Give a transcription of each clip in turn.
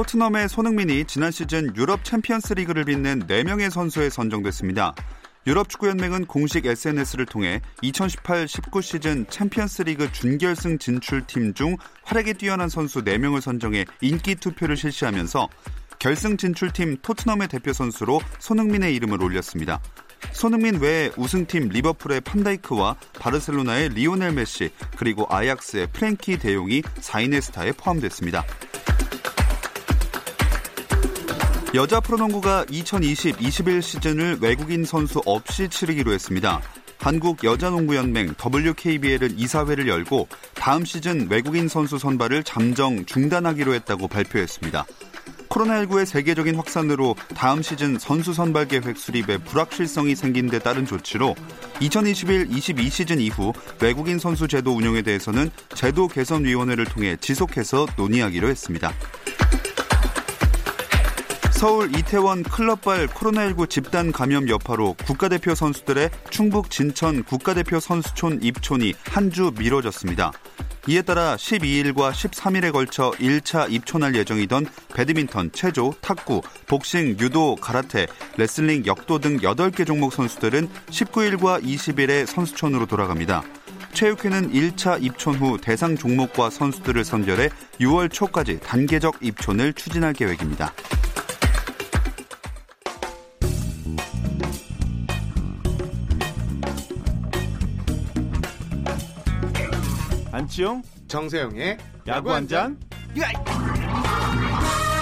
토트넘의 손흥민이 지난 시즌 유럽 챔피언스 리그를 빛낸 4명의 선수에 선정됐습니다. 유럽 축구연맹은 공식 SNS를 통해 2018-19 시즌 챔피언스 리그 준결승 진출팀 중 활약이 뛰어난 선수 4명을 선정해 인기 투표를 실시하면서 결승 진출팀 토트넘의 대표 선수로 손흥민의 이름을 올렸습니다. 손흥민 외에 우승팀 리버풀의 판다이크와 바르셀로나의 리오넬 메시 그리고 아약스의 프랭키 더용이 4인의 스타에 포함됐습니다. 여자 프로농구가 2020-21 시즌을 외국인 선수 없이 치르기로 했습니다. 한국 여자농구연맹 WKBL은 이사회를 열고 다음 시즌 외국인 선수 선발을 잠정 중단하기로 했다고 발표했습니다. 코로나19의 세계적인 확산으로 다음 시즌 선수 선발 계획 수립에 불확실성이 생긴 데 따른 조치로 2021-22 시즌 이후 외국인 선수 제도 운영에 대해서는 제도 개선위원회를 통해 지속해서 논의하기로 했습니다. 서울 이태원 클럽발 코로나19 집단 감염 여파로 국가대표 선수들의 충북 진천 국가대표 선수촌 입촌이 한 주 미뤄졌습니다. 이에 따라 12일과 13일에 걸쳐 1차 입촌할 예정이던 배드민턴, 체조, 탁구, 복싱, 유도, 가라테, 레슬링, 역도 등 8개 종목 선수들은 19일과 20일에 선수촌으로 돌아갑니다. 체육회는 1차 입촌 후 대상 종목과 선수들을 선별해 6월 초까지 단계적 입촌을 추진할 계획입니다. 안치용 정세영의 야구 한 잔.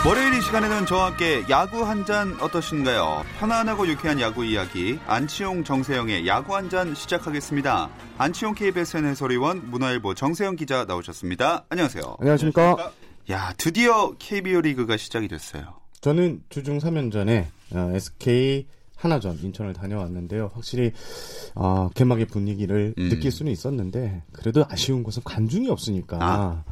월요일 이 시간에는 저와 함께 야구 한 잔 어떠신가요? 편안하고 유쾌한 야구 이야기 안치용 정세영의 야구 한 잔 시작하겠습니다. 안치용 KBSN 해설위원 문화일보 정세영 기자 나오셨습니다. 안녕하세요. 안녕하십니까? 야 드디어 KBO 리그가 시작이 됐어요. 저는 주중 3연전에 어, SK 하나전 인천을 다녀왔는데요. 확실히 어, 개막의 분위기를 음. 느낄 수는 있었는데 그래도 아쉬운 것은 관중이 없으니까 아.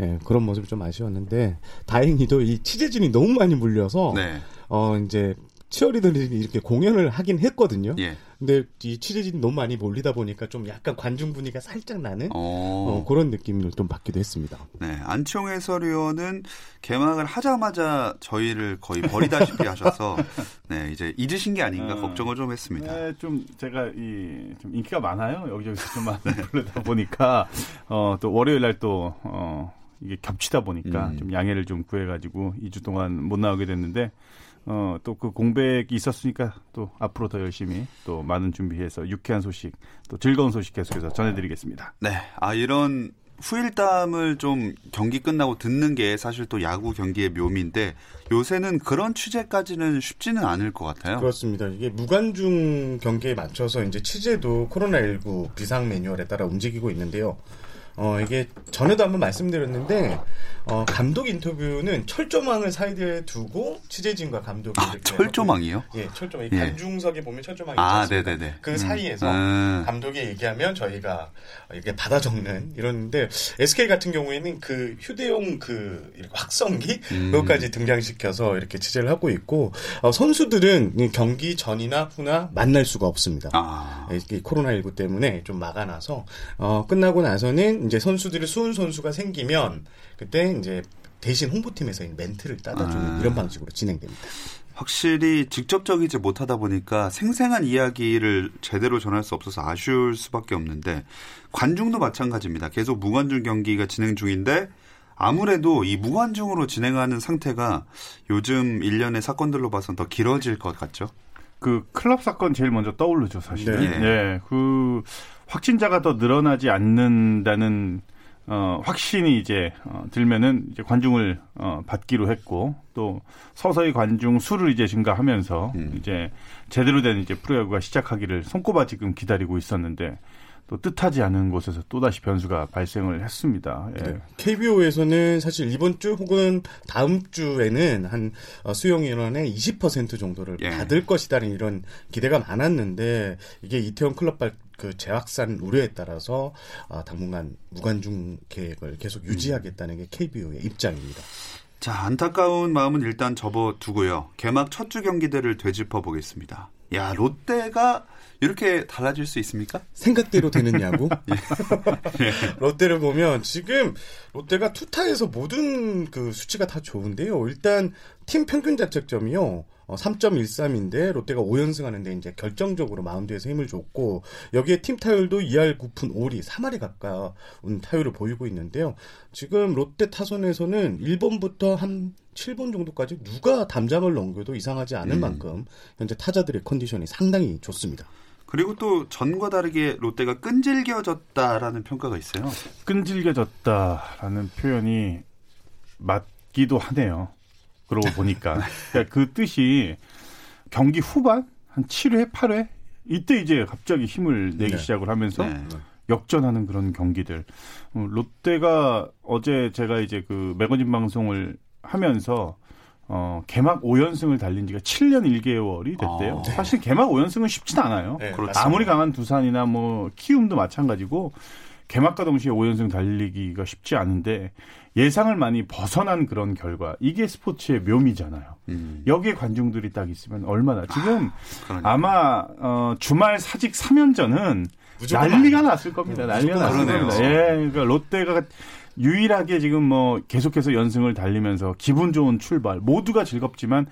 예, 그런 모습이 좀 아쉬웠는데 다행히도 이 취재진이 너무 많이 몰려서 네. 어 이제 치어리더들이 이렇게 공연을 하긴 했거든요. 예. 근데 이 취재진이 너무 많이 몰리다 보니까 좀 약간 관중 분위기가 살짝 나는 어. 어, 그런 느낌을 좀 받기도 했습니다. 네. 안치용 해설위원은 개막을 하자마자 저희를 거의 버리다시피 하셔서 네 이제 잊으신 게 아닌가 어. 걱정을 좀 했습니다. 네, 좀 제가 이 좀 인기가 많아요. 여기저기서 좀 많이 부르다 보니까 어또 월요일 날또어 이게 겹치다 보니까 음. 좀 양해를 좀 구해가지고 2주 동안 못 나오게 됐는데 어 또 그 공백이 있었으니까 또 앞으로 더 열심히 또 많은 준비해서 유쾌한 소식 또 즐거운 소식 계속해서 전해드리겠습니다. 네. 아, 이런 후일담을 좀 경기 끝나고 듣는 게 사실 또 야구 경기의 묘미인데 요새는 그런 취재까지는 쉽지는 않을 것 같아요. 그렇습니다. 이게 무관중 경기에 맞춰서 이제 취재도 코로나19 비상 매뉴얼에 따라 움직이고 있는데요. 어, 이게 전에도 한번 말씀드렸는데, 어, 감독 인터뷰는 철조망을 사이드에 두고 취재진과 감독이 아, 철조망이요? 예, 철조망. 이 예. 관중석에 보면 철조망이 아, 않습니까? 네네네. 그 사이에서 음. 감독이 얘기하면 저희가 이렇게 받아 적는 이런데 SK 같은 경우에는 그 휴대용 그 확성기 음. 그것까지 등장시켜서 이렇게 취재를 하고 있고 어, 선수들은 이 경기 전이나 후나 만날 수가 없습니다. 아. 이 코로나 19 때문에 좀 막아놔서 어, 끝나고 나서는 이제 선수들이 수훈 선수가 생기면 그때 이제 대신 홍보팀에서 이 멘트를 따다주는 아. 이런 방식으로 진행됩니다. 확실히 직접적이지 못하다 보니까 생생한 이야기를 제대로 전할 수 없어서 아쉬울 수밖에 없는데 관중도 마찬가지입니다. 계속 무관중 경기가 진행 중인데 아무래도 이 무관중으로 진행하는 상태가 요즘 일련의 사건들로 봐선 더 길어질 것 같죠. 그 클럽 사건 제일 먼저 떠오르죠, 사실. 네. 네. 그 확진자가 더 늘어나지 않는다는 어 확신이 이제 어, 들면은 이제 관중을 어 받기로 했고 또 서서히 관중 수를 이제 증가하면서 음. 이제 제대로 된 이제 프로야구가 시작하기를 손꼽아 지금 기다리고 있었는데 또 뜻하지 않은 곳에서 또다시 변수가 발생을 했습니다. 예. 네. KBO에서는 사실 이번 주 혹은 다음 주에는 한 어, 수용 인원의 20% 정도를 예. 받을 것이다는 이런 기대가 많았는데 이게 이태원 클럽발 그 재확산 우려에 따라서 아, 당분간 무관중 계획을 계속 유지하겠다는 게 KBO의 입장입니다. 자, 안타까운 마음은 일단 접어두고요. 개막 첫 주 경기들을 되짚어 보겠습니다. 야, 롯데가 이렇게 달라질 수 있습니까? 생각대로 되느냐고. 예. 롯데를 보면 지금 롯데가 투타에서 모든 그 수치가 다 좋은데요. 일단 팀 평균 자책점이요. 어, 3.13인데 롯데가 5연승 하는데 이제 결정적으로 마운드에서 힘을 줬고 여기에 팀 타율도 2할 9푼 5리 3할에 가까운 타율을 보이고 있는데요. 지금 롯데 타선에서는 1번부터 한 7번 정도까지 누가 담장을 넘겨도 이상하지 않을 음. 만큼 현재 타자들의 컨디션이 상당히 좋습니다. 그리고 또 전과 다르게 롯데가 끈질겨졌다라는 평가가 있어요. 끈질겨졌다라는 표현이 맞기도 하네요. 그러고 보니까 그러니까 그 뜻이 경기 후반 한 7회, 8회 이때 이제 갑자기 힘을 내기 네. 시작을 하면서 네. 역전하는 그런 경기들. 어, 롯데가 어제 제가 이제 그 매거진 방송을 하면서 어, 개막 5연승을 달린 지가 7년 1개월이 됐대요. 아, 네. 사실 개막 5연승은 쉽진 않아요. 네. 아무리 강한 두산이나 뭐 키움도 마찬가지고 개막과 동시에 5연승 달리기가 쉽지 않은데 예상을 많이 벗어난 그런 결과 이게 스포츠의 묘미잖아요. 음, 여기에 관중들이 딱 있으면 얼마나 지금 그러니까. 아마 어, 주말 사직 3연전은 무조건 난리가 났을 겁니다. 난리가 났을 그러네요. 겁니다. 예, 그러니까 롯데가 유일하게 지금 뭐 계속해서 연승을 달리면서 기분 좋은 출발 모두가 즐겁지만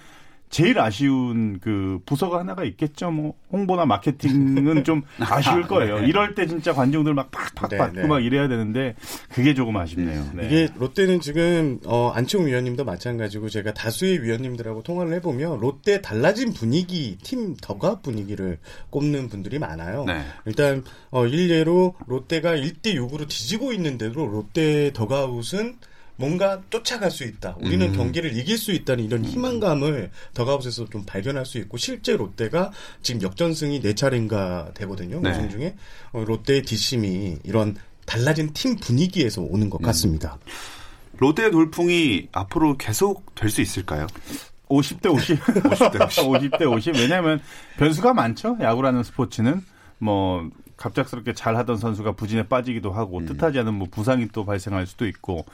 제일 아쉬운 그 부서가 하나가 있겠죠. 뭐 홍보나 마케팅은 좀 아쉬울 거예요. 이럴 때 진짜 관중들 막 팍팍 네, 받고 네. 막 이래야 되는데 그게 조금 아쉽네요. 네. 이게 롯데는 지금 어, 안치홍 위원님도 마찬가지고 제가 다수의 위원님들하고 통화를 해보면 롯데 달라진 분위기, 팀 덕압 분위기를 꼽는 분들이 많아요. 네. 일단 어, 일례로 롯데가 1대 6으로 뒤지고 있는데도 롯데 덕아웃은 뭔가 쫓아갈 수 있다. 우리는 음. 경기를 이길 수 있다는 이런 희망감을 덕아웃에서 좀 발견할 수 있고 실제 롯데가 지금 역전승이 네 차례인가 되거든요. 네. 우승 중에 어, 롯데의 뒷심이 이런 달라진 팀 분위기에서 오는 것 같습니다. 롯데의 돌풍이 앞으로 계속 될 수 있을까요? 50대 50. 50대 50. 50대 50. 왜냐하면 변수가 많죠. 야구라는 스포츠는 뭐 갑작스럽게 잘하던 선수가 부진에 빠지기도 하고 음. 뜻하지 않은 뭐 부상이 또 발생할 수도 있고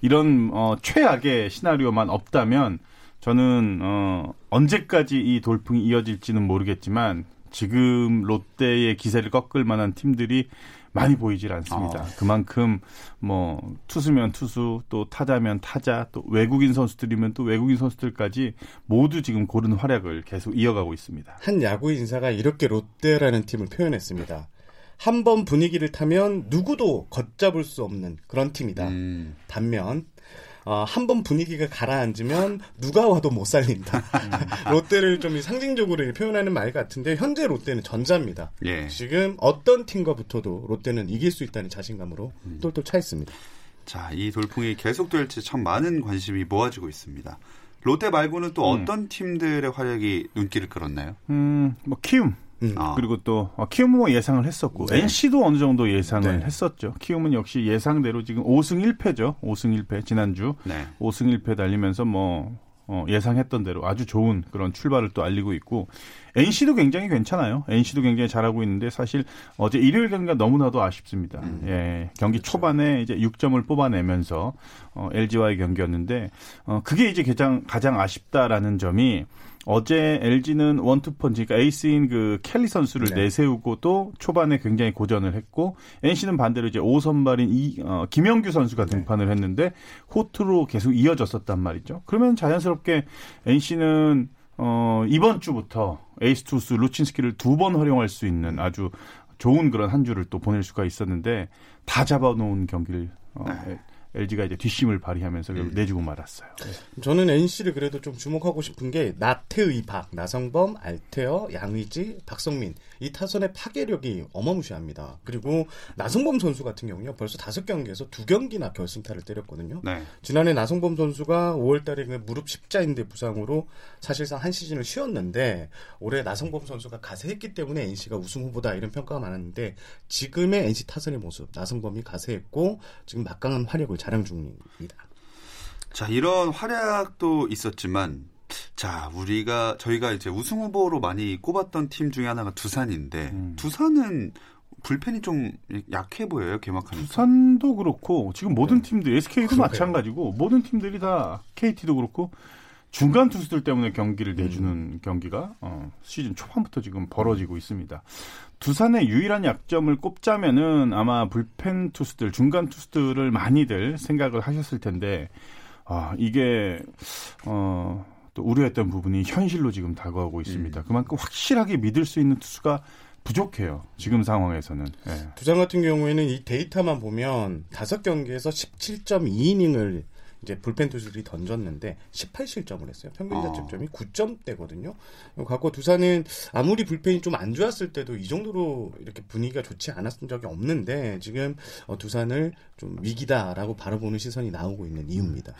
이런 어 최악의 시나리오만 없다면 저는 어 언제까지 이 돌풍이 이어질지는 모르겠지만 지금 롯데의 기세를 꺾을 만한 팀들이 많이 보이질 않습니다. 아. 그만큼 뭐 투수면 투수 또 타자면 타자 또 외국인 선수들이면 또 외국인 선수들까지 모두 지금 고른 활약을 계속 이어가고 있습니다. 한 야구 인사가 이렇게 롯데라는 팀을 표현했습니다. 한 번 분위기를 타면 누구도 걷잡을 수 없는 그런 팀이다. 음, 반면 어, 한 번 분위기가 가라앉으면 누가 와도 못 살린다. 롯데를 좀 상징적으로 표현하는 말 같은데 현재 롯데는 전자입니다. 예. 지금 어떤 팀과 붙어도 롯데는 이길 수 있다는 자신감으로 똘똘 차 있습니다. 자, 이 돌풍이 계속될지 참 많은 관심이 모아지고 있습니다. 롯데 말고는 또 음. 어떤 팀들의 활약이 눈길을 끌었나요? 음, 뭐 키움 음. 아, 그리고 또 어, 키움은 뭐 예상을 했었고 네. NC도 어느 정도 예상을 네. 했었죠. 키움은 역시 예상대로 지금 5승 1패죠. 5승 1패 지난주 네. 5승 1패 달리면서 뭐 어, 예상했던 대로 아주 좋은 그런 출발을 또 알리고 있고 NC도 굉장히 괜찮아요. NC도 굉장히 잘하고 있는데 사실 어제 일요일 경기가 너무나도 아쉽습니다. 음. 예, 경기 초반에 이제 6점을 뽑아내면서 어, LG와의 경기였는데 어, 그게 이제 가장 가장 아쉽다라는 점이 어제 LG는 원투펀치, 그러니까 에이스인 그 켈리 선수를 네. 내세우고 또 초반에 굉장히 고전을 했고 NC는 반대로 이제 5선발인 이, 어, 김영규 선수가 네. 등판을 했는데 호투로 계속 이어졌었단 말이죠. 그러면 자연스럽게 NC는 어, 이번 주부터 에이스 투수 루친스키를 두 번 활용할 수 있는 아주 좋은 그런 한 주를 또 보낼 수가 있었는데 다 잡아놓은 경기를 어, 네. LG가 이제 뒷심을 발휘하면서 음. 내주고 말았어요. 저는 NC를 그래도 좀 주목하고 싶은 게 나태의 박, 나성범, 알테어, 양의지, 박성민 이 타선의 파괴력이 어마무시합니다. 그리고 나성범 선수 같은 경우요 벌써 다섯 경기에서 두 경기나 결승타를 때렸거든요. 네. 지난해 나성범 선수가 5월달에 그 무릎 십자인대 부상으로 사실상 한 시즌을 쉬었는데 올해 나성범 선수가 가세했기 때문에 NC가 우승 후보다 이런 평가가 많았는데 지금의 NC 타선의 모습 나성범이 가세했고 지금 막강한 활약을 자랑 중입니다. 자 이런 활약도 있었지만 자, 우리가 저희가 이제 우승 후보로 많이 꼽았던 팀 중에 하나가 두산인데 음. 두산은 불펜이 좀 약해 보여요 개막하니까. 두산도 그렇고 지금 모든 네. 팀들 SK도 그러게요. 마찬가지고 모든 팀들이 다 KT도 그렇고 중간 투수들 때문에 경기를 내주는 음. 경기가 어, 시즌 초반부터 지금 벌어지고 있습니다. 두산의 유일한 약점을 꼽자면은 아마 불펜 투수들, 중간 투수들을 많이들 생각을 하셨을 텐데 아, 이게 어, 또 우려했던 부분이 현실로 지금 다가오고 있습니다. 음. 그만큼 확실하게 믿을 수 있는 투수가 부족해요. 지금 상황에서는. 네. 두산 같은 경우에는 이 데이터만 보면 다섯 경기에서 17.2이닝을 이제 불펜 투수들이 던졌는데 18실점을 했어요. 평균 자책점이 어. 9점대거든요. 과거 두산은 아무리 불펜이 좀 안 좋았을 때도 이 정도로 이렇게 분위기가 좋지 않았던 적이 없는데 지금 어, 두산을 좀 위기다라고 바라보는 시선이 나오고 있는 이유입니다.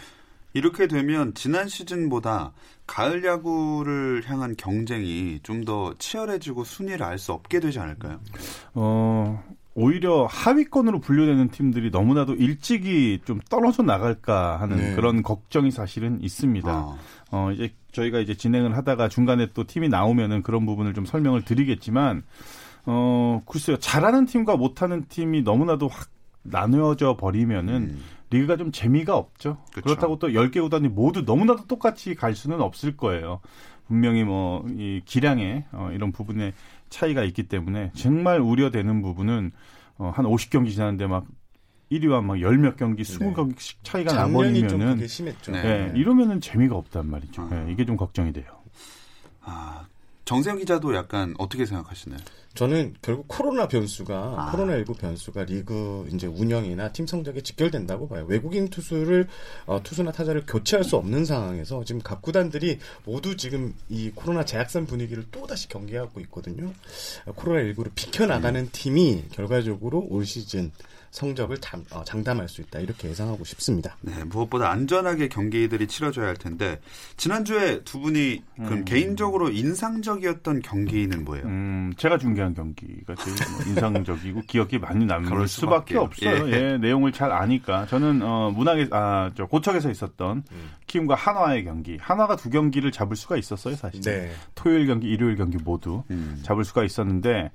이렇게 되면 지난 시즌보다 가을 야구를 향한 경쟁이 좀 더 치열해지고 순위를 알 수 없게 되지 않을까요? 어, 오히려 하위권으로 분류되는 팀들이 너무나도 일찍이 좀 떨어져 나갈까 하는 네. 그런 걱정이 사실은 있습니다. 아. 어, 이제 저희가 이제 진행을 하다가 중간에 또 팀이 나오면은 그런 부분을 좀 설명을 드리겠지만, 어, 글쎄요. 잘하는 팀과 못하는 팀이 너무나도 확 나누어져 버리면은 음. 리그가 좀 재미가 없죠. 그쵸. 그렇다고 또 10개 구단이 모두 너무나도 똑같이 갈 수는 없을 거예요. 분명히 뭐, 이 기량의 어, 이런 부분에 차이가 있기 때문에 정말 우려되는 부분은 어, 한 50경기 지났는데 막 1위와 막 열 몇 경기, 20경기씩 차이가 나버리면은 네. 네. 이러면은 재미가 없단 말이죠. 아. 네, 이게 좀 걱정이 돼요. 아, 정세영 기자도 약간 어떻게 생각하시나요? 저는 결국 코로나 변수가 아. 코로나19 변수가 리그 이제 운영이나 팀 성적에 직결된다고 봐요. 외국인 투수를 어, 투수나 타자를 교체할 수 없는 상황에서 지금 각 구단들이 모두 지금 이 코로나 재확산 분위기를 또 다시 경계하고 있거든요. 코로나19를 비켜 나가는 음. 팀이 결과적으로 올 시즌 성적을 장, 어, 장담할 수 있다 이렇게 예상하고 싶습니다. 네, 무엇보다 안전하게 경기들이 치러져야 할 텐데 지난주에 두 분이 그럼 음. 개인적으로 인상적이었던 경기는 뭐예요? 음, 제가 중계한 경기가 제일 뭐 인상적이고 기억이 많이 남을 수밖에, 수밖에 없어요. 예. 예. 내용을 잘 아니까 저는 어, 문학에 아저 고척에서 있었던 음. 키움과 한화의 경기, 한화가 두 경기를 잡을 수가 있었어요 사실. 네. 토요일 경기, 일요일 경기 모두 음. 잡을 수가 있었는데.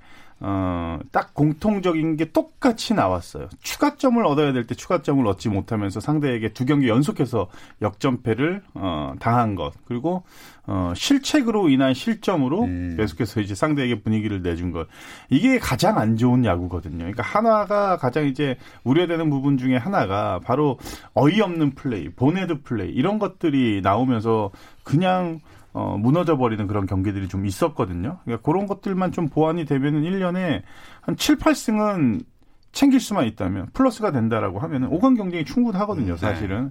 어, 딱 공통적인 게 똑같이 나왔어요. 추가점을 얻어야 될 때 추가점을 얻지 못하면서 상대에게 두 경기 연속해서 역전패를 어, 당한 것. 그리고 어, 실책으로 인한 실점으로 음. 계속해서 이제 상대에게 분위기를 내준 것. 이게 가장 안 좋은 야구거든요. 그러니까 하나가 가장 이제 우려되는 부분 중에 하나가 바로 어이없는 플레이, 보네드 플레이 이런 것들이 나오면서 그냥 어, 무너져 버리는 그런 경기들이 좀 있었거든요. 그러니까 그런 것들만 좀 보완이 되면은 1년에 한 7, 8승은 챙길 수만 있다면 플러스가 된다라고 하면은 5강 경쟁이 충분하거든요, 음, 네. 사실은. 네.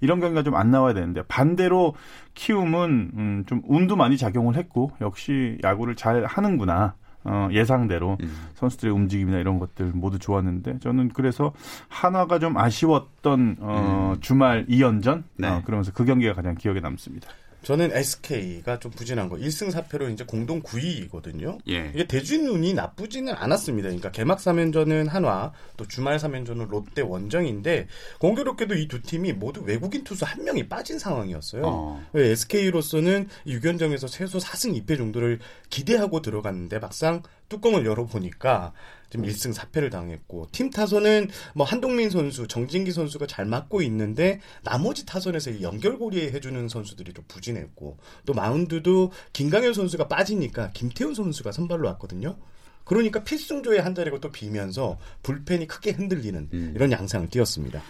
이런 경기가 좀 안 나와야 되는데 반대로 키움은 음, 좀 운도 많이 작용을 했고 역시 야구를 잘 하는구나. 어, 예상대로 음. 선수들의 움직임이나 이런 것들 모두 좋았는데 저는 그래서 하나가 좀 아쉬웠던 어, 음. 주말 2연전 네. 어, 그러면서 그 경기가 가장 기억에 남습니다. 저는 SK가 좀 부진한 거. 1승 4패로 이제 공동 9위거든요. 예. 이게 대진 운이 나쁘지는 않았습니다. 그러니까 개막 3연전은 한화, 또 주말 3연전은 롯데 원정인데 공교롭게도 이 두 팀이 모두 외국인 투수 한 명이 빠진 상황이었어요. 어. SK로서는 6연전에서 최소 4승 2패 정도를 기대하고 들어갔는데 막상 뚜껑을 열어보니까 지금 1승 4패를 당했고 팀 타선은 뭐 한동민 선수, 정진기 선수가 잘 맞고 있는데 나머지 타선에서 연결고리 해주는 선수들이 좀 부진했고 또 마운드도 김강현 선수가 빠지니까 김태훈 선수가 선발로 왔거든요. 그러니까 필승조의 한 자리가 또 비면서 불펜이 크게 흔들리는 음. 이런 양상을 띄었습니다.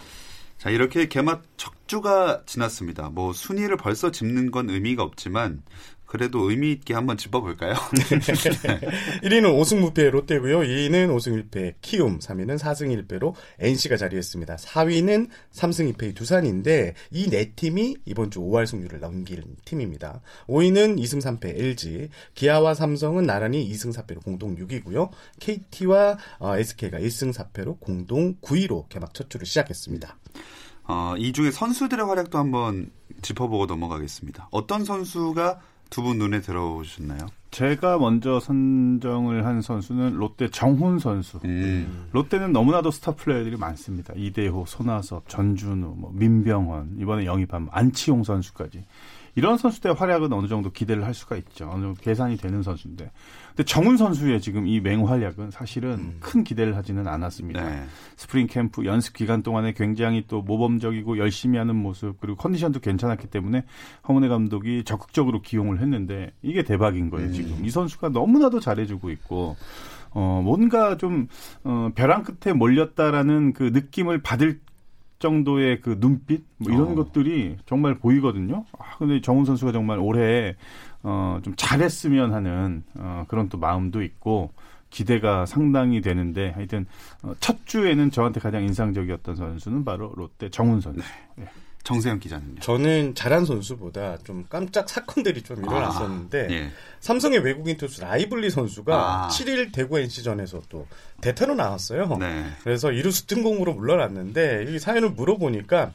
자, 이렇게 개막 척주가 지났습니다. 뭐 순위를 벌써 짚는 건 의미가 없지만 그래도 의미 있게 한번 짚어볼까요? 1위는 5승 무패의 롯데고요. 2위는 5승 1패 키움, 3위는 4승 1패로 NC가 자리했습니다. 4위는 3승 2패의 두산인데 이 네 팀이 이번 주 5할 승률을 넘긴 팀입니다. 5위는 2승 3패 LG, 기아와 삼성은 나란히 2승 4패로 공동 6위고요. KT와 어, SK가 1승 4패로 공동 9위로 개막 첫 주를 시작했습니다. 어, 이 중에 선수들의 활약도 한번 짚어보고 넘어가겠습니다. 어떤 선수가 두 분 눈에 들어오셨나요? 제가 먼저 선정을 한 선수는 롯데 정훈 선수. 음. 롯데는 너무나도 스타 플레이어들이 많습니다. 이대호, 손아섭, 전준우, 뭐 민병헌, 이번에 영입한 안치홍 선수까지. 이런 선수들의 활약은 어느 정도 기대를 할 수가 있죠. 어느 정도 계산이 되는 선수인데. 근데 정훈 선수의 지금 이 맹활약은 사실은 음. 큰 기대를 하지는 않았습니다. 네. 스프링 캠프 연습 기간 동안에 굉장히 또 모범적이고 열심히 하는 모습 그리고 컨디션도 괜찮았기 때문에 허문회 감독이 적극적으로 기용을 했는데 이게 대박인 거예요 지금 이 선수가 너무나도 잘해주고 있고 어 뭔가 좀 어, 벼랑 끝에 몰렸다라는 그 느낌을 받을 정도의 그 눈빛 뭐 이런 어. 것들이 정말 보이거든요. 아 근데 정훈 선수가 정말 올해 어 좀 잘했으면 하는 어 그런 또 마음도 있고 기대가 상당히 되는데 하여튼 어, 첫 주에는 저한테 가장 인상적이었던 선수는 바로 롯데 정훈 선수. 예. 정세영 기자는요. 저는 잘한 선수보다 좀 깜짝 사건들이 좀 일어났었는데 아, 예. 삼성의 외국인 투수 라이블리 선수가 아. 7일 대구 NC전에서 또 대타로 나왔어요. 네. 그래서 이루수 뜬공으로 물러났는데 이 사연을 물어보니까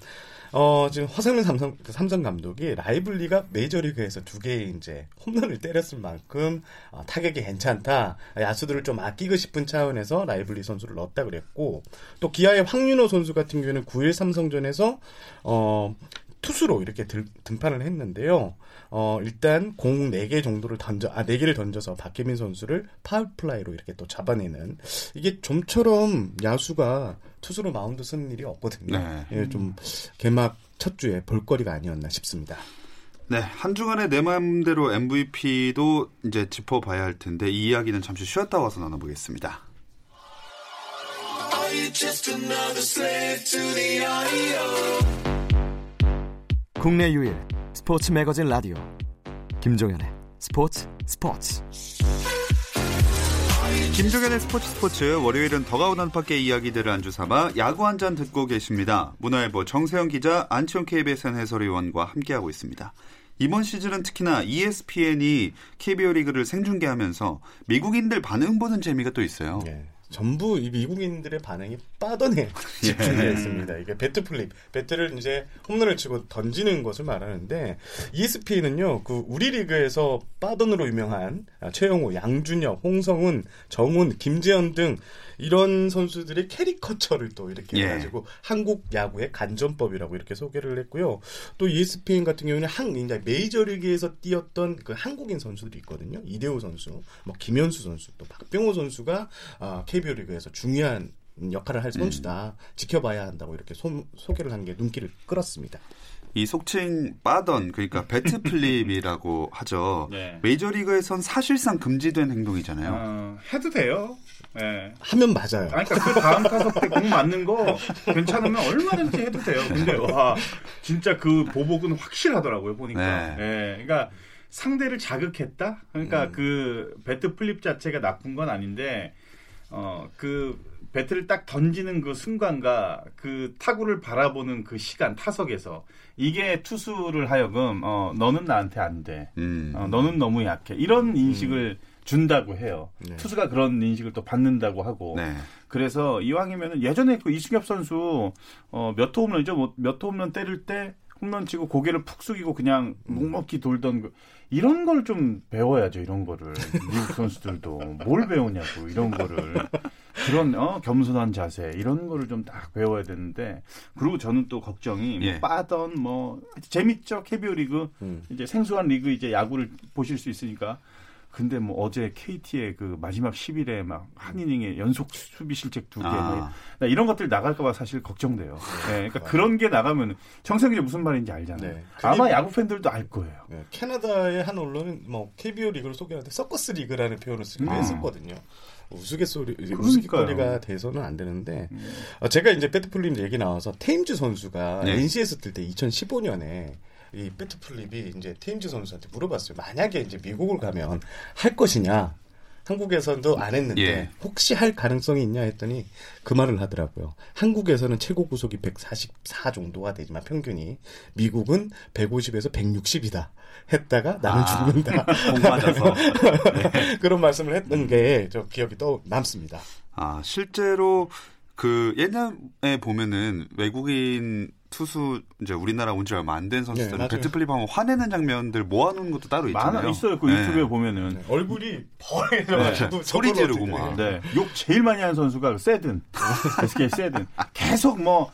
어 지금 허삼영 삼성 삼성 감독이 라이블리가 메이저리그에서 두 개의 이제 홈런을 때렸을 만큼 어, 타격이 괜찮다. 야수들을 좀 아끼고 싶은 차원에서 라이블리 선수를 넣었다 그랬고 또 기아의 황윤호 선수 같은 경우에는 9일 삼성전에서 어 투수로 이렇게 들, 등판을 했는데요. 어, 일단 공 4개 정도를 던져, 아, 4개를 던져서 박해민 선수를 파울플라이로 이렇게 또 잡아내는 이게 좀처럼 야수가 투수로 마운드 서는 일이 없거든요. 네. 예, 좀 개막 첫 주에 볼거리가 아니었나 싶습니다. 네, 한 주간의 내 마음대로 MVP도 이제 짚어봐야 할 텐데 이 이야기는 잠시 쉬었다 와서 나눠보겠습니다. 국내 유일 스포츠 매거진 라디오 김종현의 스포츠 스포츠 김종현의 스포츠 스포츠 월요일은 더그아웃 안팎의 이야기들을 안주 삼아 야구 한 잔 듣고 계십니다. 문화일보 정세영 기자 안치용 KBSN 해설위원과 함께하고 있습니다. 이번 시즌은 특히나 ESPN이 KBO 리그를 생중계하면서 미국인들 반응 보는 재미가 또 있어요. 예. 전부 이 미국인들의 반응이 빠던에 집중되어 있습니다. 이게 배트 플립, 배트를 이제 홈런을 치고 던지는 것을 말하는데 ESPN은요, 그 우리 리그에서 빠던으로 유명한 아, 최영호, 양준혁, 홍성훈, 정훈, 김재현 등 이런 선수들의 캐리커처를 또 이렇게 예. 해가지고 한국 야구의 간전법이라고 이렇게 소개를 했고요. 또 ESPN 같은 경우는 한 이제 메이저리그에서 뛰었던 그 한국인 선수들이 있거든요. 이대호 선수, 뭐 김현수 선수, 또 박병호 선수가 아, KBO 리그에서 중요한 역할을 할 선수다. 지켜봐야 한다고 이렇게 소, 소개를 하는 게 눈길을 끌었습니다. 이 속칭 빠던 그러니까 배트 플립이라고 하죠. 네. 메이저리그에선 사실상 금지된 행동이잖아요. 어, 해도 돼요. 예. 하면 맞아요. 아니, 그러니까 그 다음 타석 때 공 맞는 거 괜찮으면 얼마든지 해도 돼요. 근데 와 진짜 그 보복은 확실하더라고요 보니까. 네. 예, 그러니까 상대를 자극했다. 그러니까 그 배트 플립 자체가 나쁜 건 아닌데 어그 배트를 딱 던지는 그 순간과 그 타구를 바라보는 그 시간 타석에서 이게 투수를 하여금 어 너는 나한테 안 돼. 음. 어, 너는 너무 약해. 이런 인식을 준다고 해요. 네. 투수가 그런 인식을 또 받는다고 하고. 네. 그래서 이왕이면은 예전에 그 이승엽 선수 어, 몇호 홈런이죠. 뭐 몇호 홈런 때릴 때 홈런 치고 고개를 푹 숙이고 그냥 묵묵히 돌던 그, 이런 걸 좀 배워야죠. 이런 거를 미국 선수들도 뭘 배우냐고 이런 거를 그런 어, 겸손한 자세 이런 거를 좀 딱 배워야 되는데 그리고 저는 또 걱정이 뭐 예. 빠던 뭐 재밌죠 KBO 리그 음. 이제 생소한 리그 이제 야구를 보실 수 있으니까 근데 뭐 어제 KT의 그 마지막 10일에 막 한 이닝에 연속 수비 실책 두 개, 아. 나 이런 것들 나갈까봐 사실 걱정돼요. 네, 그러니까 그런 게 나가면 정성이 무슨 말인지 알잖아요. 네. 아마 야구 팬들도 알 거예요. 네, 캐나다의 한 언론은 뭐 KBO 리그를 소개하는데 서커스 리그라는 표현을 쓰기도 음. 했었거든요. 우스갯소리. 우스갯거리가 돼서는 안 되는데 어, 제가 이제 배트플림 얘기 나와서 테임즈 선수가 네. NC에서 뛸 때 2015년에 이 배트 플립이 이제 테임즈 선수한테 물어봤어요. 만약에 이제 미국을 가면 할 것이냐? 한국에서도 안 했는데 예. 혹시 할 가능성이 있냐 했더니 그 말을 하더라고요. 한국에서는 최고 구속이 144 정도가 되지만 평균이 미국은 150에서 160이다. 했다가 나는 아, 죽는다. 공 맞아서. 그런 말씀을 했던 게저 기억이 또 남습니다. 아, 실제로 그 옛날에 보면은 외국인 투수 이제 우리나라 온 지 얼마 안된 네, 선수들은 맞아요. 배트 플립하면 화내는 장면들 모아놓은 것도 따로 있잖아요. 많아 있어요. 그 네. 유튜브에 보면은. 네, 얼굴이 벌해져가지고 소리 지르고 막. 네. 욕 제일 많이 하는 선수가 그 세든. SK 세든. 계속 뭐,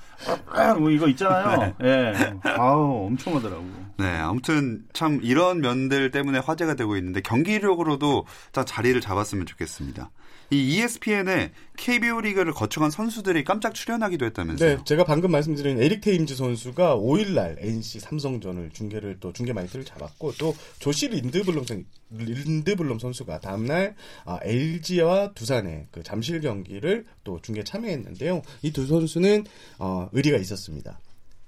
아, 뭐 이거 있잖아요. 예. 아우, 엄청 하더라고. 네, 아무튼 참 이런 면들 때문에 화제가 되고 있는데 경기력으로도 딱 자리를 잡았으면 좋겠습니다. 이 ESPN에 KBO 리그를 거쳐간 선수들이 깜짝 출연하기도 했다면서요. 네, 제가 방금 말씀드린 에릭 테임즈 선수가 5일날 NC 삼성전을 중계를 또 중계 마이크를 잡았고 또 조시 린드블럼 선 린드블럼 선수가 다음날 아, LG와 두산의 그 잠실 경기를 또 중계 참여했는데요. 이 두 선수는 어, 의리가 있었습니다.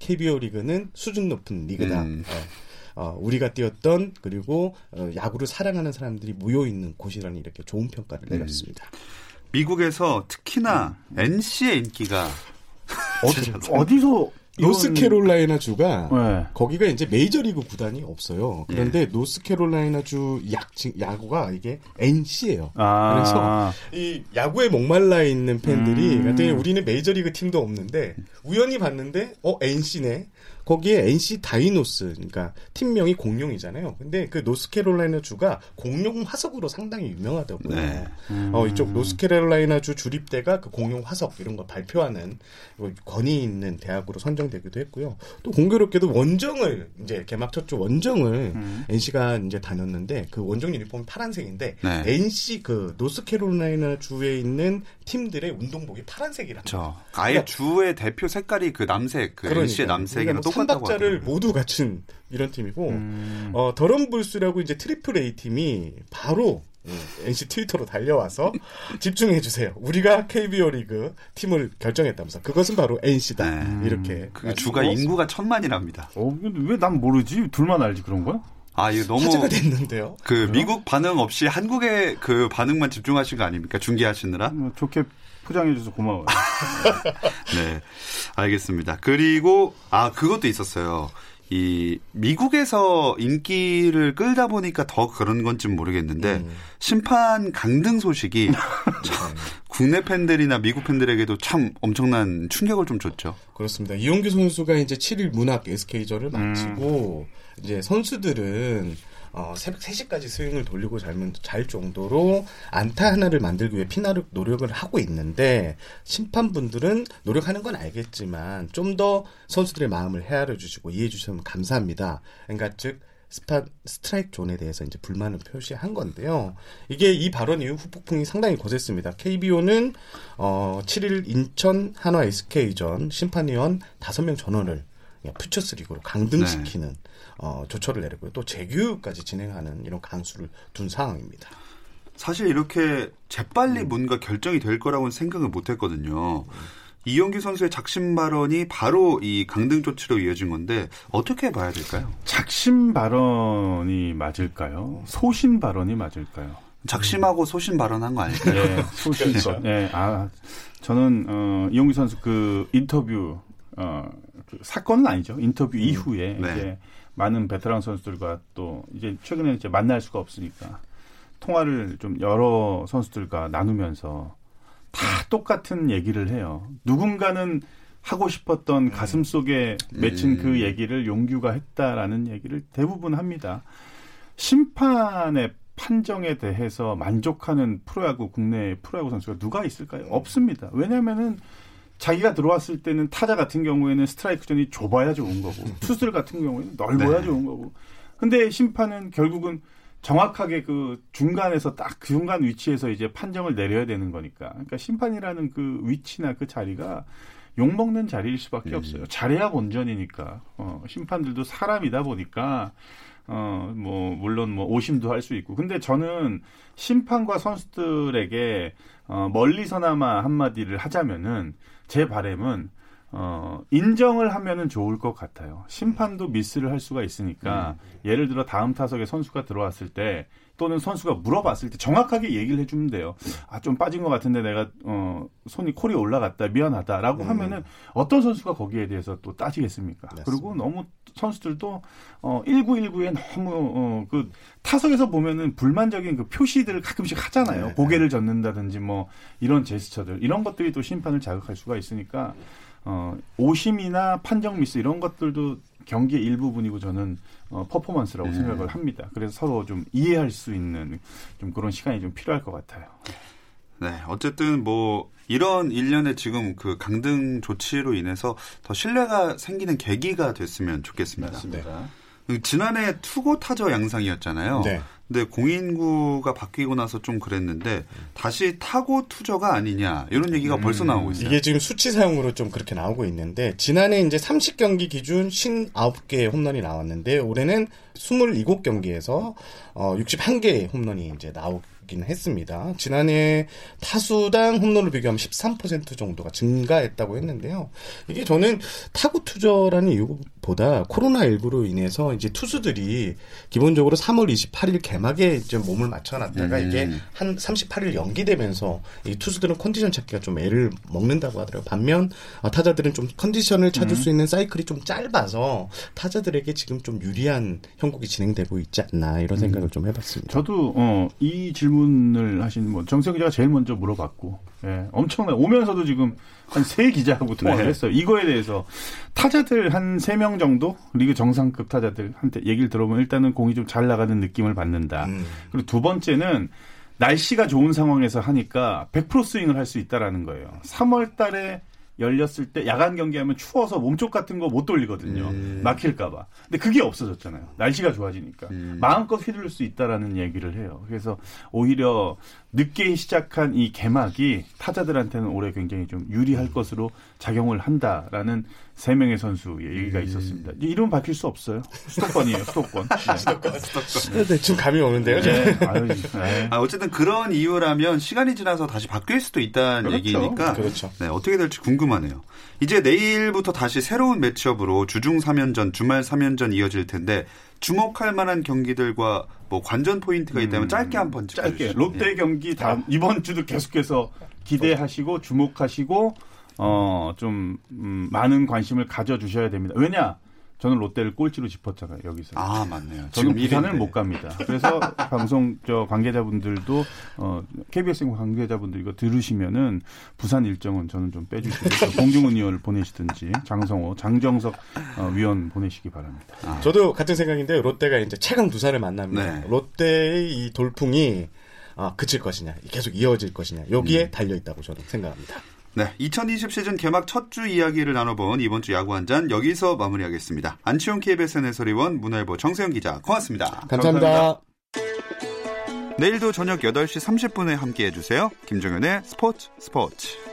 KBO 리그는 수준 높은 리그다. 음. 네. 어, 우리가 뛰었던 그리고 어, 야구를 사랑하는 사람들이 모여 있는 곳이라니 이렇게 좋은 평가를 음. 내렸습니다. 미국에서 특히나 NC의 인기가 어, 어디서. 노스캐롤라이나 주가 네. 거기가 이제 메이저리그 구단이 없어요. 그런데 노스캐롤라이나 주 약, 야구가 이게 NC예요. 아. 그래서 이 야구에 목말라 있는 팬들이 음. 우리는 메이저리그 팀도 없는데 우연히 봤는데 어 NC네. 거기에 NC 다이노스 그러니까 팀명이 공룡이잖아요. 근데 그 노스캐롤라이나 주가 공룡 화석으로 상당히 유명하더라고요. 네. 어 이쪽 노스캐롤라이나 주 주립대가 그 공룡 화석 이런 거 발표하는 뭐 권위 있는 대학으로 선정되기도 했고요. 또 공교롭게도 원정을 이제 개막 첫 주 원정을 NC가 이제 다녔는데 그 원정 유니폼이 파란색인데 네. NC 그 노스캐롤라이나 주에 있는 팀들의 운동복이 파란색이랍니다. 저 아예 주의 대표 색깔이 그 남색, 그 NC의 남색이랑 그러니까 삼박자를. 모두 갖춘 이런 팀이고 음. 어, 더럼불스라고 이제 트리플 A 팀이 바로 음, NC 트위터로 달려와서 집중해 주세요. 우리가 KBO 리그 팀을 결정했다면서 그것은 바로 NC다 네. 이렇게 그 주가 인구가 천만이랍니다. 어, 왜 난 모르지? 둘만 알지 그런 거야? 아, 이거 너무 화제가 됐는데요. 그 미국 반응 없이 한국의 그 반응만 집중하신 거 아닙니까? 중계하시느라? 뭐 좋게 포장해줘서 고마워요. 네, 알겠습니다. 그리고 아 그것도 있었어요. 이 미국에서 인기를 끌다 보니까 더 그런 건지 모르겠는데 음. 심판 강등 소식이 참 국내 팬들이나 미국 팬들에게도 참 엄청난 충격을 좀 줬죠. 그렇습니다. 이용규 선수가 이제 7일 문학 SK전을 마치고 이제 선수들은 어, 새벽 3시까지 스윙을 돌리고 잘면 잘 정도로 안타 하나를 만들기 위해 피나는 노력을 하고 있는데 심판분들은 노력하는 건 알겠지만 좀 더 선수들의 마음을 헤아려 주시고 이해해 주시면 감사합니다. 그러니까 즉 스파, 스트라이크 존에 대해서 이제 불만을 표시한 건데요. 이게 이 발언 이후 후폭풍이 상당히 거셌습니다. KBO는 어, 7일 인천 한화 SK전 심판위원 5명 전원을 퓨처스 리그로 강등시키는 어, 조처를 내렸고요. 또 재교육까지 진행하는 이런 강수를 둔 상황입니다. 사실 이렇게 재빨리 음. 뭔가 결정이 될 거라고는 생각을 못 했거든요. 이용규 선수의 작심 발언이 바로 이 강등 조치로 이어진 건데 어떻게 봐야 될까요? 작심 발언이 맞을까요? 소신 발언이 맞을까요? 작심하고 소신 발언한 거 아닐까요? 예, 소신. 예, 아, 저는, 어, 이용규 선수 그 인터뷰, 어, 그 사건은 아니죠. 인터뷰 이후에 네. 이제 많은 베테랑 선수들과 또 이제 최근에 이제 만날 수가 없으니까 통화를 좀 여러 선수들과 나누면서 다 똑같은 얘기를 해요. 누군가는 하고 싶었던 가슴 속에 맺힌 음. 그 얘기를 용규가 했다라는 얘기를 대부분 합니다. 심판의 판정에 대해서 만족하는 프로야구 국내 프로야구 선수가 누가 있을까요? 없습니다. 왜냐하면은 자기가 들어왔을 때는 타자 같은 경우에는 스트라이크 존이 좁아야 좋은 거고 투수들 같은 경우에는 넓어야 네. 좋은 거고 근데 심판은 결국은 정확하게 그 중간에서 딱 그 중간 위치에서 이제 판정을 내려야 되는 거니까 그러니까 심판이라는 그 위치나 그 자리가 욕 먹는 자리일 수밖에 없어요. 잘해야 본전이니까 어, 심판들도 사람이다 보니까 어, 뭐, 물론 뭐, 오심도 할 수 있고. 근데 저는 심판과 선수들에게, 어, 멀리서나마 한마디를 하자면은, 제 바램은, 어, 인정을 하면은 좋을 것 같아요. 심판도 미스를 할 수가 있으니까 음. 예를 들어 다음 타석에 선수가 들어왔을 때 또는 선수가 물어봤을 때 정확하게 얘기를 해주면 돼요. 아, 좀 빠진 것 같은데 내가, 어, 손이 콜이 올라갔다. 미안하다 라고 음. 하면은 어떤 선수가 거기에 대해서 또 따지겠습니까? 맞습니다. 그리고 너무 선수들도, 어, 1919에 너무, 어, 그 타석에서 보면은 불만적인 그 표시들을 가끔씩 하잖아요. 네. 고개를 젓는다든지 뭐 이런 제스처들. 이런 것들이 또 심판을 자극할 수가 있으니까 어, 오심이나 판정 미스 이런 것들도 경기의 일부분이고 저는 어, 퍼포먼스라고 네. 생각을 합니다. 그래서 서로 좀 이해할 수 있는 좀 그런 시간이 좀 필요할 것 같아요. 네, 어쨌든 뭐 이런 일련의 지금 그 강등 조치로 인해서 더 신뢰가 생기는 계기가 됐으면 좋겠습니다. 그 지난해 투고 타저 양상이었잖아요. 네. 근데 공인구가 바뀌고 나서 좀 그랬는데 다시 타고 투저가 아니냐 이런 얘기가 벌써 나오고 있어요. 이게 지금 수치 사용으로 좀 그렇게 나오고 있는데 지난해 이제 30경기 기준 59개의 홈런이 나왔는데 올해는 27경기에서 어 61개의 홈런이 이제 나오긴 했습니다. 지난해 타수당 홈런을 비교하면 13% 정도가 증가했다고 했는데요. 이게 저는 타구 투저라는 이유 보다 코로나19로 인해서 이제 투수들이 기본적으로 3월 28일 개막에 이제 몸을 맞춰놨다가 음. 이게 한 38일 연기되면서 이 투수들은 컨디션 찾기가 좀 애를 먹는다고 하더라고요. 반면 어, 타자들은 좀 컨디션을 찾을 수 있는 사이클이 좀 짧아서 타자들에게 지금 좀 유리한 형국이 진행되고 있지 않나 이런 생각을 좀 해봤습니다. 저도 어, 이 질문을 하신 뭐 정세영 기자가 제일 먼저 물어봤고 예, 엄청나 오면서도 지금 한 세 기자하고 통화를 네. 했어요. 이거에 대해서 타자들 한 세 명 정도 리그 정상급 타자들한테 얘기를 들어보면 일단은 공이 좀 잘 나가는 느낌을 받는다. 음. 그리고 두 번째는 날씨가 좋은 상황에서 하니까 100% 스윙을 할 수 있다라는 거예요. 3월 달에 열렸을 때 야간 경기하면 추워서 몸쪽 같은 거 못 돌리거든요. 음. 막힐까봐. 근데 그게 없어졌잖아요. 날씨가 좋아지니까. 음. 마음껏 휘둘릴 수 있다라는 얘기를 해요. 그래서 오히려 늦게 시작한 이 개막이 타자들한테는 올해 굉장히 좀 유리할 것으로 작용을 한다라는 세 명의 선수 얘기가 음. 있었습니다. 이름 밝힐 수 없어요. 수도권이에요, 수도권. 네. 대충 감이 오는데요. 네. 아유, 네. 아, 어쨌든 그런 이유라면 시간이 지나서 다시 바뀔 수도 있다는 그렇죠. 얘기니까 그렇죠. 네, 어떻게 될지 궁금하네요. 이제 내일부터 다시 새로운 매치업으로 주중 3연전, 주말 3연전 이어질 텐데 주목할 만한 경기들과 뭐 관전 포인트가 있다면 짧게 한번 음, 짧게. 롯데 예. 경기 다음 이번 주도 계속해서 기대하시고 주목하시고 어 좀 음, 많은 관심을 가져주셔야 됩니다. 왜냐? 저는 롯데를 꼴찌로 짚었잖아요 여기서. 아 맞네요. 저는 지금 부산을 일인데. 못 갑니다. 그래서 방송 저 관계자분들도 어 KBS 관계자분들 이거 들으시면은 부산 일정은 저는 좀 빼주시고 저 봉중훈 의원을 보내시든지 장성호, 장정석 어, 위원 보내시기 바랍니다. 아, 저도 같은 생각인데 롯데가 이제 최강 두산을 만납니다. 네. 롯데의 이 돌풍이 아, 그칠 것이냐, 계속 이어질 것이냐, 음. 여기에 달려 있다고 저는 생각합니다. 네, 2020 시즌 개막 첫 주 이야기를 나눠본 이번 주 야구 한 잔 여기서 마무리하겠습니다. 안치홍 KBSN 해설위원 문화일보 정세영 기자 고맙습니다. 감사합니다. 내일도 저녁 8시 30분에 함께 해 주세요. 김정현의 스포츠 스포츠.